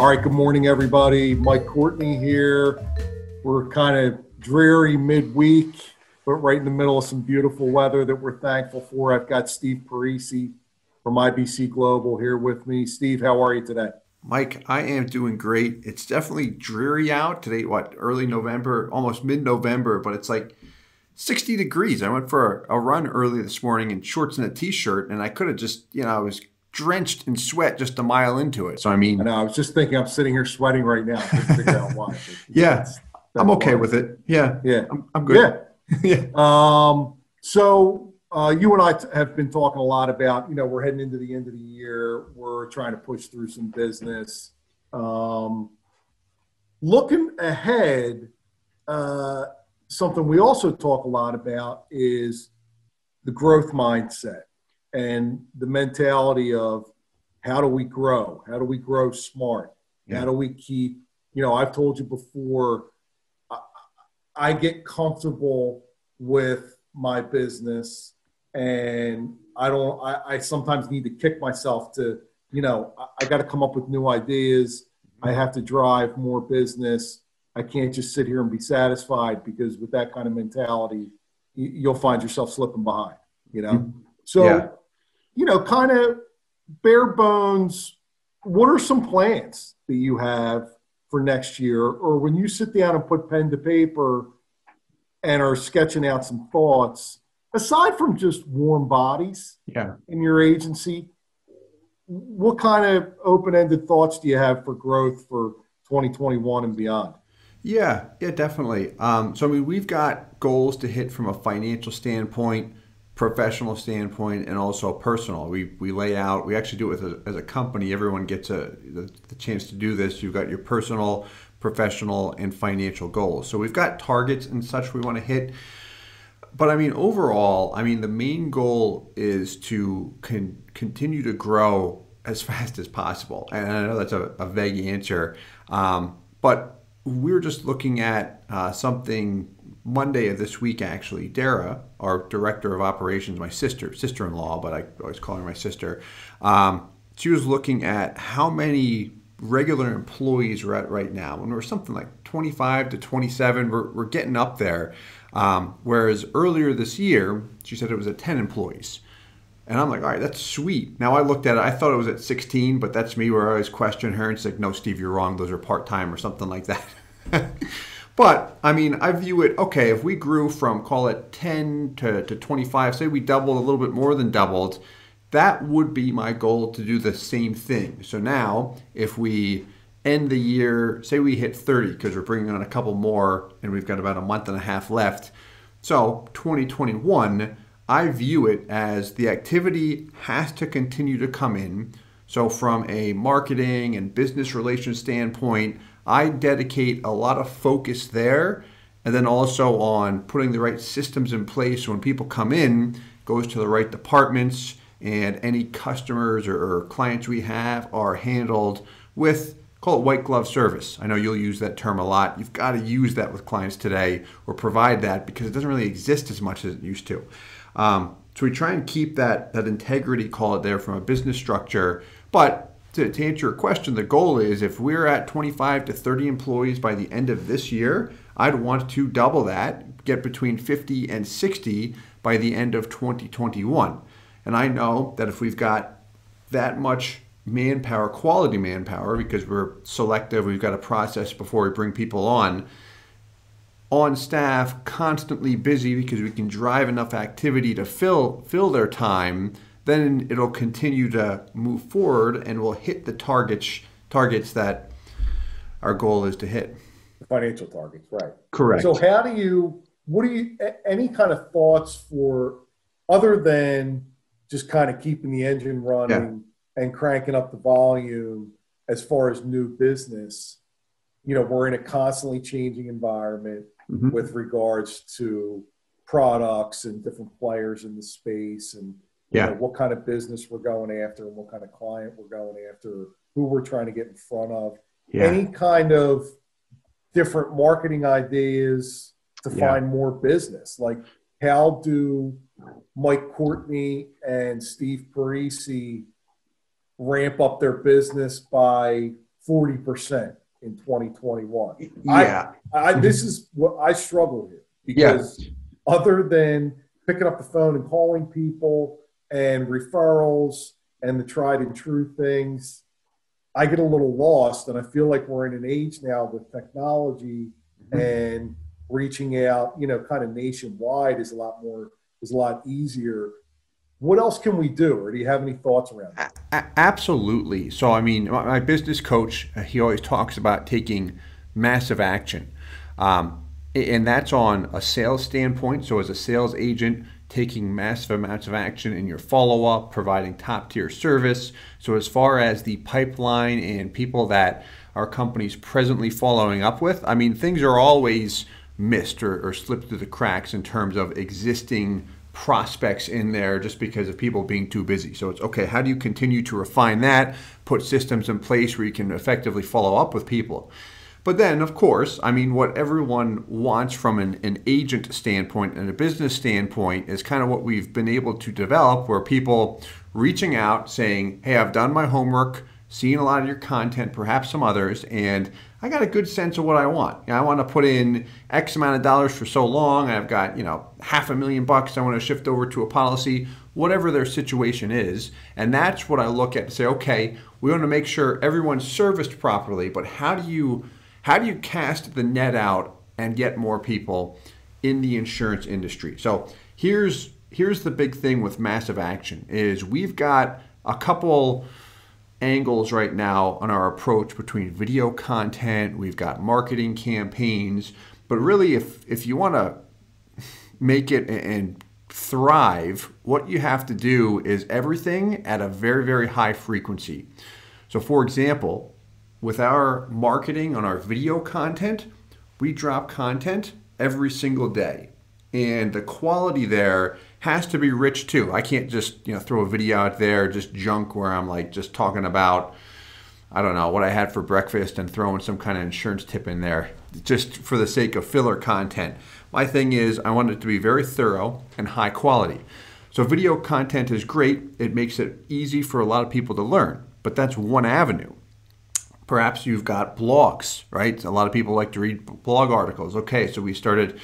All right, good morning, everybody. Mike Courtney here. We're kind of dreary midweek, but right in the middle of some beautiful weather that we're thankful for. I've got Steve Parisi from IBC Global here with me. Steve, how are you today? Mike, I am doing great. It's definitely dreary out today, what, early November, almost mid November, but it's like 60 degrees. I went for a, a, run early this morning in shorts and a t shirt, and I could have just, you know, I was drenched in sweat just a mile into it. So I mean, I know. I was just thinking, I'm sitting here sweating right now. figure out why. yeah, that's, that's I'm okay why. with it. Yeah, yeah, I'm, I'm good. Yeah, yeah. Um, so uh, you and I t- have been talking a lot about, you know, we're heading into the end of the year. We're trying to push through some business. Um, looking ahead, uh, something we also talk a lot about is the growth mindset and the mentality of how do we grow? How do we grow smart? Yeah. How do we keep, you know, I've told you before, I, I get comfortable with my business and I don't, I, I sometimes need to kick myself to, you know, I, I got to come up with new ideas. I have to drive more business. I can't just sit here and be satisfied because with that kind of mentality, you'll find yourself slipping behind, you know? Mm-hmm. So, yeah you know, kind of bare bones, what are some plans that you have for next year? Or when you sit down and put pen to paper and are sketching out some thoughts, aside from just warm bodies yeah. in your agency, what kind of open ended thoughts do you have for growth for 2021 and beyond? Yeah, yeah, definitely. Um, so, I mean, we've got goals to hit from a financial standpoint professional standpoint and also personal. We, we lay out, we actually do it as a, as a company. Everyone gets a, the, the chance to do this. You've got your personal, professional, and financial goals. So we've got targets and such we want to hit. But I mean, overall, I mean, the main goal is to con- continue to grow as fast as possible. And I know that's a, a vague answer, um, but we're just looking at uh, something Monday of this week, actually, Dara, our director of operations, my sister, sister-in-law, but I always call her my sister. Um, she was looking at how many regular employees we're at right now. and we're something like 25 to 27, we're, we're getting up there. Um, whereas earlier this year, she said it was at 10 employees. And I'm like, all right, that's sweet. Now I looked at it, I thought it was at 16, but that's me where I always question her and she's like, no, Steve, you're wrong. Those are part time or something like that. But I mean, I view it okay. If we grew from call it 10 to, to 25, say we doubled a little bit more than doubled, that would be my goal to do the same thing. So now, if we end the year, say we hit 30 because we're bringing on a couple more and we've got about a month and a half left. So 2021, I view it as the activity has to continue to come in. So from a marketing and business relations standpoint, I dedicate a lot of focus there and then also on putting the right systems in place so when people come in goes to the right departments and any customers or, clients we have are handled with call it white glove service. I know you'll use that term a lot. You've got to use that with clients today or provide that because it doesn't really exist as much as it used to. Um, so we try and keep that that integrity, call it there, from a business structure, but to, to answer your question, the goal is if we're at 25 to 30 employees by the end of this year, I'd want to double that, get between 50 and 60 by the end of 2021. And I know that if we've got that much manpower, quality manpower, because we're selective, we've got a process before we bring people on, on staff, constantly busy because we can drive enough activity to fill fill their time then it'll continue to move forward and we'll hit the targets targets that our goal is to hit. Financial targets, right? Correct. So how do you what do you any kind of thoughts for other than just kind of keeping the engine running yeah. and cranking up the volume as far as new business? You know, we're in a constantly changing environment mm-hmm. with regards to products and different players in the space and yeah. Know, what kind of business we're going after and what kind of client we're going after, who we're trying to get in front of. Yeah. Any kind of different marketing ideas to yeah. find more business. Like how do Mike Courtney and Steve Parisi ramp up their business by 40% in 2021. Yeah. I, I, this is what I struggle with because yeah. other than picking up the phone and calling people and referrals and the tried and true things, I get a little lost. And I feel like we're in an age now with technology mm-hmm. and reaching out, you know, kind of nationwide is a lot more, is a lot easier what else can we do or do you have any thoughts around that a- absolutely so i mean my business coach uh, he always talks about taking massive action um, and that's on a sales standpoint. So, as a sales agent, taking massive amounts of action in your follow up, providing top tier service. So, as far as the pipeline and people that our company's presently following up with, I mean, things are always missed or, or slipped through the cracks in terms of existing prospects in there just because of people being too busy. So it's okay, how do you continue to refine that, put systems in place where you can effectively follow up with people? But then, of course, I mean, what everyone wants from an, an agent standpoint and a business standpoint is kind of what we've been able to develop where people reaching out saying, Hey, I've done my homework, seen a lot of your content, perhaps some others, and I got a good sense of what I want. You know, I want to put in X amount of dollars for so long. I've got, you know, half a million bucks. I want to shift over to a policy, whatever their situation is. And that's what I look at and say, okay, we want to make sure everyone's serviced properly, but how do you how do you cast the net out and get more people in the insurance industry? So here's here's the big thing with massive action is we've got a couple angles right now on our approach between video content, we've got marketing campaigns, but really if if you want to make it and thrive, what you have to do is everything at a very very high frequency. So for example, with our marketing on our video content, we drop content every single day. And the quality there has to be rich too. I can't just, you know, throw a video out there just junk where I'm like just talking about I don't know, what I had for breakfast and throwing some kind of insurance tip in there just for the sake of filler content. My thing is I want it to be very thorough and high quality. So video content is great. It makes it easy for a lot of people to learn, but that's one avenue. Perhaps you've got blogs, right? A lot of people like to read blog articles. Okay, so we started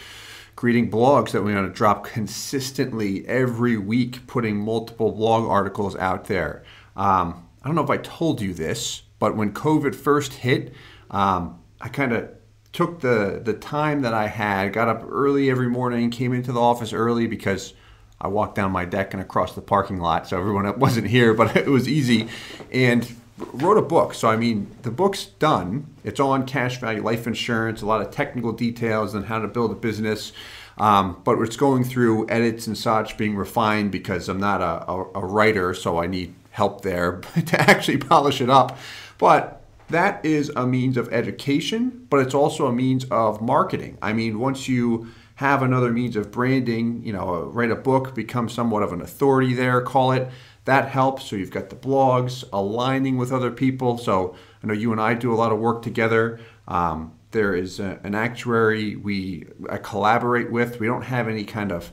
creating blogs that we want to drop consistently every week, putting multiple blog articles out there. Um, I don't know if I told you this, but when COVID first hit, um, I kind of took the the time that I had, got up early every morning, came into the office early because I walked down my deck and across the parking lot, so everyone wasn't here, but it was easy, and wrote a book. So, I mean, the book's done. It's on cash value life insurance, a lot of technical details on how to build a business. Um, but it's going through edits and such, being refined because I'm not a, a, a writer, so I need help there to actually polish it up. But that is a means of education, but it's also a means of marketing. I mean, once you have another means of branding, you know, write a book, become somewhat of an authority there, call it that helps. So you've got the blogs, aligning with other people. So I know you and I do a lot of work together. Um, there is a, an actuary we I collaborate with. We don't have any kind of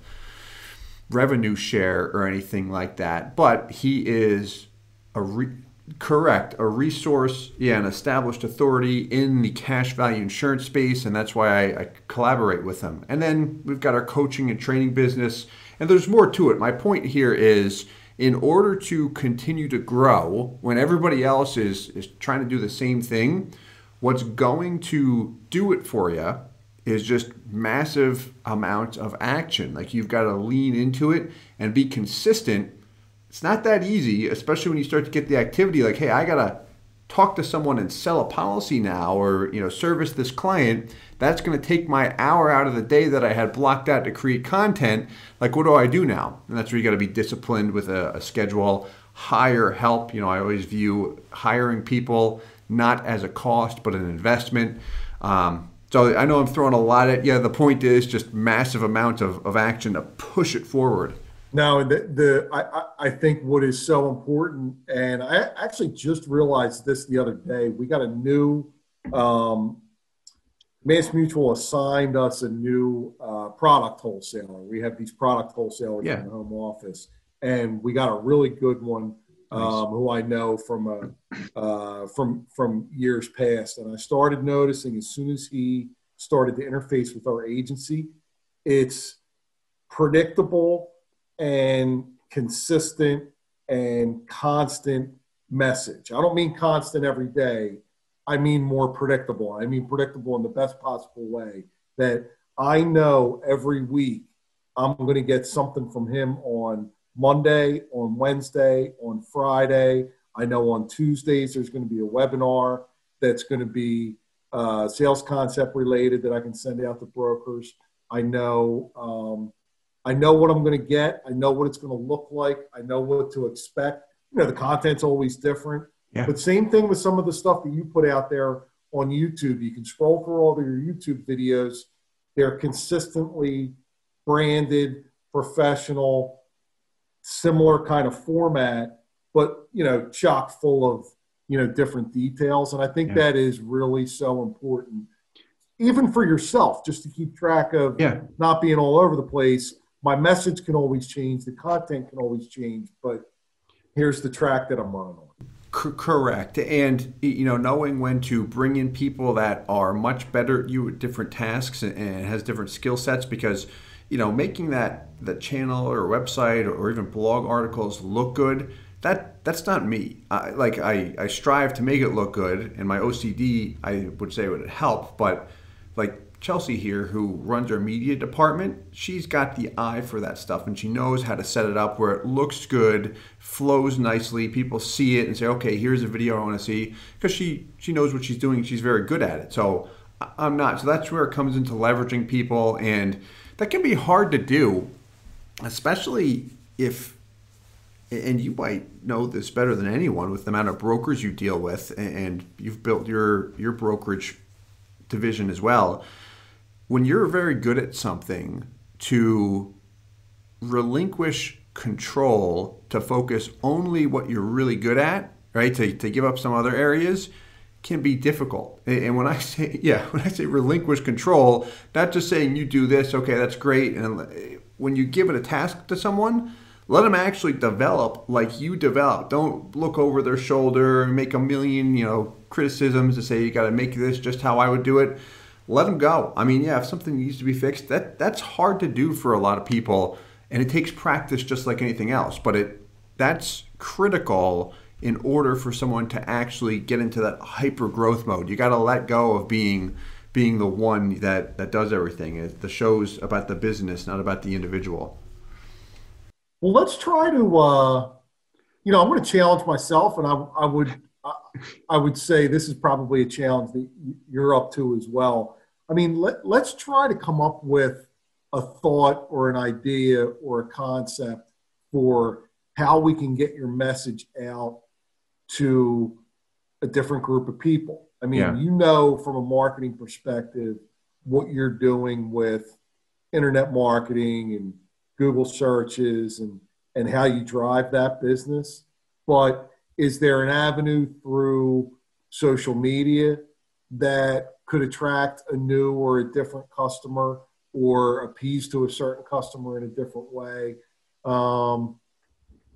revenue share or anything like that, but he is a re- correct a resource, yeah, an established authority in the cash value insurance space, and that's why I, I collaborate with him. And then we've got our coaching and training business, and there's more to it. My point here is in order to continue to grow when everybody else is, is trying to do the same thing, what's going to do it for you is just massive amounts of action. Like you've got to lean into it and be consistent. It's not that easy, especially when you start to get the activity like, hey, I got to talk to someone and sell a policy now or you know service this client that's going to take my hour out of the day that i had blocked out to create content. Like what do i do now? And that's where you got to be disciplined with a, a schedule. Hire help. You know i always view hiring people not as a cost but an investment. Um, so i know i'm throwing a lot at yeah the point is just massive amounts of, of action to push it forward no, the, the I, I think what is so important, and I actually just realized this the other day. We got a new um, Mass Mutual assigned us a new uh, product wholesaler. We have these product wholesalers yeah. in the home office, and we got a really good one um, who I know from a, uh, from from years past, and I started noticing as soon as he started to interface with our agency, it's predictable and consistent and constant message. I don't mean constant every day. I mean more predictable. I mean predictable in the best possible way that I know every week I'm going to get something from him on Monday, on Wednesday, on Friday. I know on Tuesdays there's going to be a webinar that's going to be uh, sales concept related that I can send out to brokers. I know um, I know what I'm going to get. I know what it's going to look like. I know what to expect. You know, the content's always different. Yeah. But same thing with some of the stuff that you put out there on YouTube. You can scroll through all of your YouTube videos. They're consistently branded, professional, similar kind of format, but you know, chock full of you know different details. And I think yeah. that is really so important, even for yourself, just to keep track of yeah. not being all over the place. My message can always change, the content can always change, but here's the track that I'm on. correct, and you know, knowing when to bring in people that are much better at you at different tasks and, and has different skill sets because you know, making that the channel or website or even blog articles look good, that that's not me. I, like I, I strive to make it look good, and my OCD I would say would help. But like Chelsea here, who runs our media department, she's got the eye for that stuff, and she knows how to set it up where it looks good, flows nicely. People see it and say, "Okay, here's a video I want to see," because she she knows what she's doing. She's very good at it. So I'm not. So that's where it comes into leveraging people and that can be hard to do, especially if, and you might know this better than anyone with the amount of brokers you deal with, and you've built your your brokerage division as well. When you're very good at something, to relinquish control to focus only what you're really good at, right? To, to give up some other areas can be difficult. And when I say, yeah, when I say relinquish control, not just saying you do this, okay, that's great. And when you give it a task to someone, let them actually develop like you develop. Don't look over their shoulder and make a million, you know, criticisms to say you got to make this just how I would do it. Let them go. I mean, yeah, if something needs to be fixed, that that's hard to do for a lot of people, and it takes practice just like anything else. But it that's critical in order for someone to actually get into that hyper growth mode. You got to let go of being being the one that that does everything. The show's about the business, not about the individual. Well, let's try to. Uh, you know, I'm going to challenge myself, and I, I would I would say this is probably a challenge that you're up to as well. I mean, let, let's try to come up with a thought or an idea or a concept for how we can get your message out to a different group of people. I mean, yeah. you know, from a marketing perspective, what you're doing with internet marketing and Google searches and, and how you drive that business. But is there an avenue through social media that could attract a new or a different customer or appease to a certain customer in a different way? Um,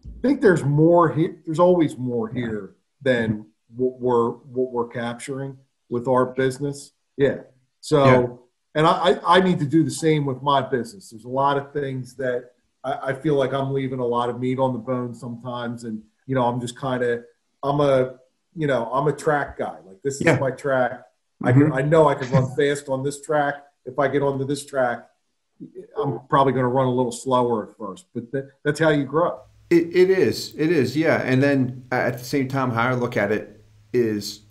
I think there's more here. There's always more here than what we're what we're capturing with our business. Yeah. So, yeah. and I I need to do the same with my business. There's a lot of things that I, I feel like I'm leaving a lot of meat on the bone sometimes, and you know I'm just kind of I'm a you know I'm a track guy. Like this is yeah. my track. Mm-hmm. I can I know I can run fast on this track. If I get onto this track, I'm probably going to run a little slower at first, but that, that's how you grow. It, it is. It is. Yeah. And then at the same time, how I look at it is,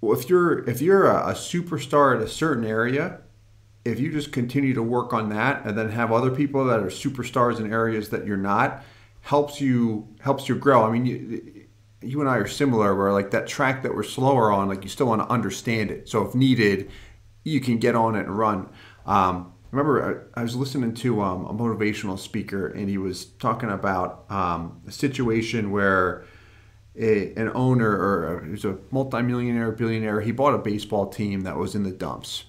well, if you're if you're a, a superstar at a certain area, if you just continue to work on that and then have other people that are superstars in areas that you're not, helps you helps you grow. I mean, you, you and I are similar. Where like that track that we're slower on, like you still want to understand it. So if needed, you can get on it and run. Um, remember I, I was listening to um, a motivational speaker and he was talking about um, a situation where a, an owner or he was a multimillionaire billionaire he bought a baseball team that was in the dumps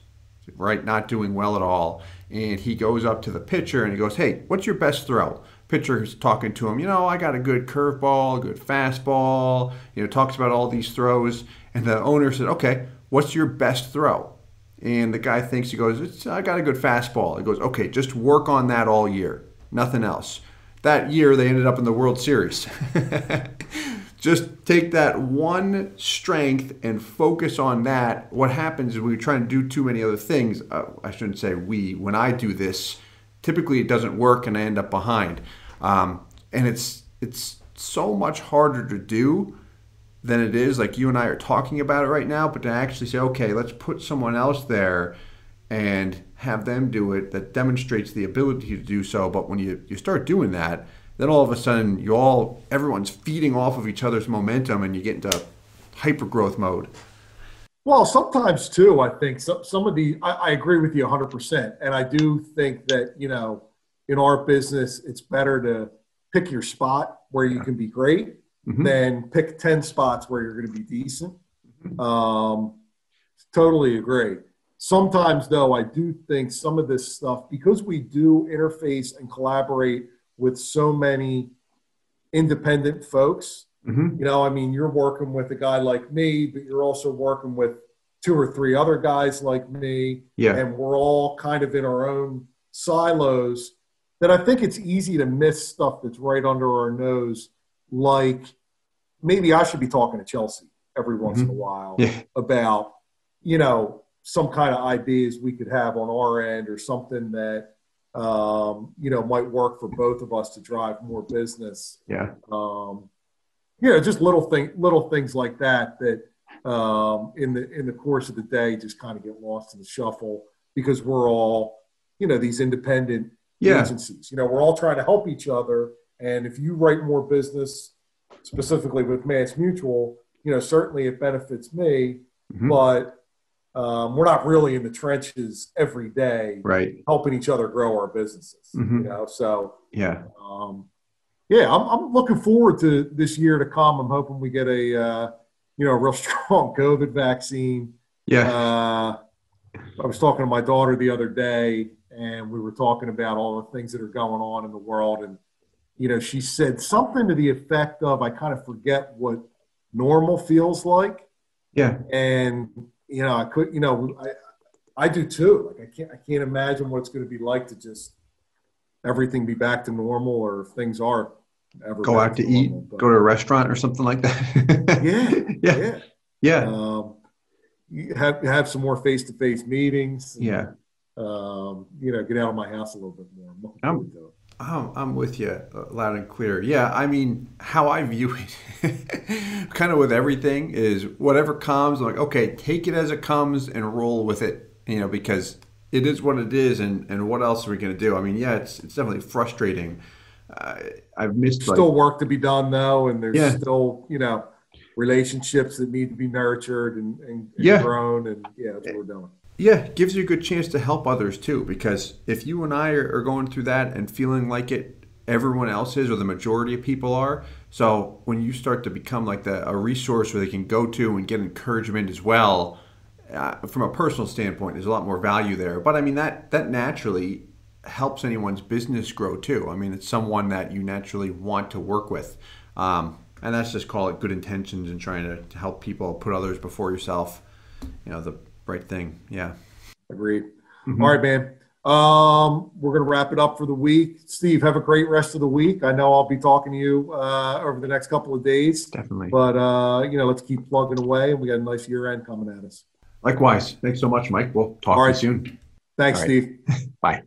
right not doing well at all and he goes up to the pitcher and he goes hey what's your best throw pitcher's talking to him, you know, I got a good curveball, a good fastball, you know, talks about all these throws. And the owner said, okay, what's your best throw? And the guy thinks, he goes, I got a good fastball. He goes, okay, just work on that all year, nothing else. That year, they ended up in the World Series. just take that one strength and focus on that. What happens is we try to do too many other things. Uh, I shouldn't say we. When I do this, typically it doesn't work and I end up behind. Um, and it's it's so much harder to do than it is like you and I are talking about it right now. But to actually say, okay, let's put someone else there and have them do it that demonstrates the ability to do so. But when you, you start doing that, then all of a sudden you all everyone's feeding off of each other's momentum and you get into hyper growth mode. Well, sometimes too, I think some, some of the, I, I agree with you 100%. And I do think that, you know, in our business, it's better to pick your spot where you can be great mm-hmm. than pick 10 spots where you're going to be decent. Mm-hmm. Um, totally agree. Sometimes, though, I do think some of this stuff, because we do interface and collaborate with so many independent folks, mm-hmm. you know, I mean, you're working with a guy like me, but you're also working with two or three other guys like me. Yeah. And we're all kind of in our own silos that I think it's easy to miss stuff that's right under our nose. Like maybe I should be talking to Chelsea every once mm-hmm. in a while yeah. about, you know, some kind of ideas we could have on our end or something that, um, you know, might work for both of us to drive more business. Yeah. Um, you know, just little thing, little things like that that um, in the in the course of the day just kind of get lost in the shuffle because we're all, you know, these independent yeah. agencies. You know, we're all trying to help each other. And if you write more business, specifically with Mass Mutual, you know, certainly it benefits me, mm-hmm. but um, we're not really in the trenches every day, right? Helping each other grow our businesses. Mm-hmm. You know, so yeah, um, yeah, I'm, I'm, looking forward to this year to come. I'm hoping we get a uh, you know a real strong COVID vaccine. Yeah. Uh, I was talking to my daughter the other day, and we were talking about all the things that are going on in the world. And, you know, she said something to the effect of, I kind of forget what normal feels like. Yeah. And, you know, I could, you know, I, I do too. Like, I can't, I can't imagine what it's going to be like to just everything be back to normal or if things are ever go out to, to eat, normal, go to a restaurant or something like that. yeah. Yeah. Yeah. Um, have have some more face to face meetings. Yeah um, you know, get out of my house a little bit more. I'm, I'm, I'm with you uh, loud and clear. Yeah, I mean, how I view it, kind of with everything, is whatever comes, like, okay, take it as it comes and roll with it, you know, because it is what it is, and, and what else are we going to do? I mean, yeah, it's, it's definitely frustrating. Uh, I've missed still work to be done though, and there's yeah. still you know relationships that need to be nurtured and, and, and yeah. grown, and yeah, that's what we're doing. Yeah, gives you a good chance to help others too. Because if you and I are going through that and feeling like it, everyone else is, or the majority of people are. So when you start to become like the, a resource where they can go to and get encouragement as well, uh, from a personal standpoint, there's a lot more value there. But I mean that that naturally helps anyone's business grow too. I mean, it's someone that you naturally want to work with. Um, and that's just call it good intentions and trying to, to help people put others before yourself. You know, the right thing. Yeah. Agreed. Mm-hmm. All right, man. Um, we're going to wrap it up for the week. Steve, have a great rest of the week. I know I'll be talking to you uh, over the next couple of days. Definitely. But, uh, you know, let's keep plugging away. And we got a nice year end coming at us. Likewise. Thanks so much, Mike. We'll talk All right. to you soon. Thanks, Steve. Bye.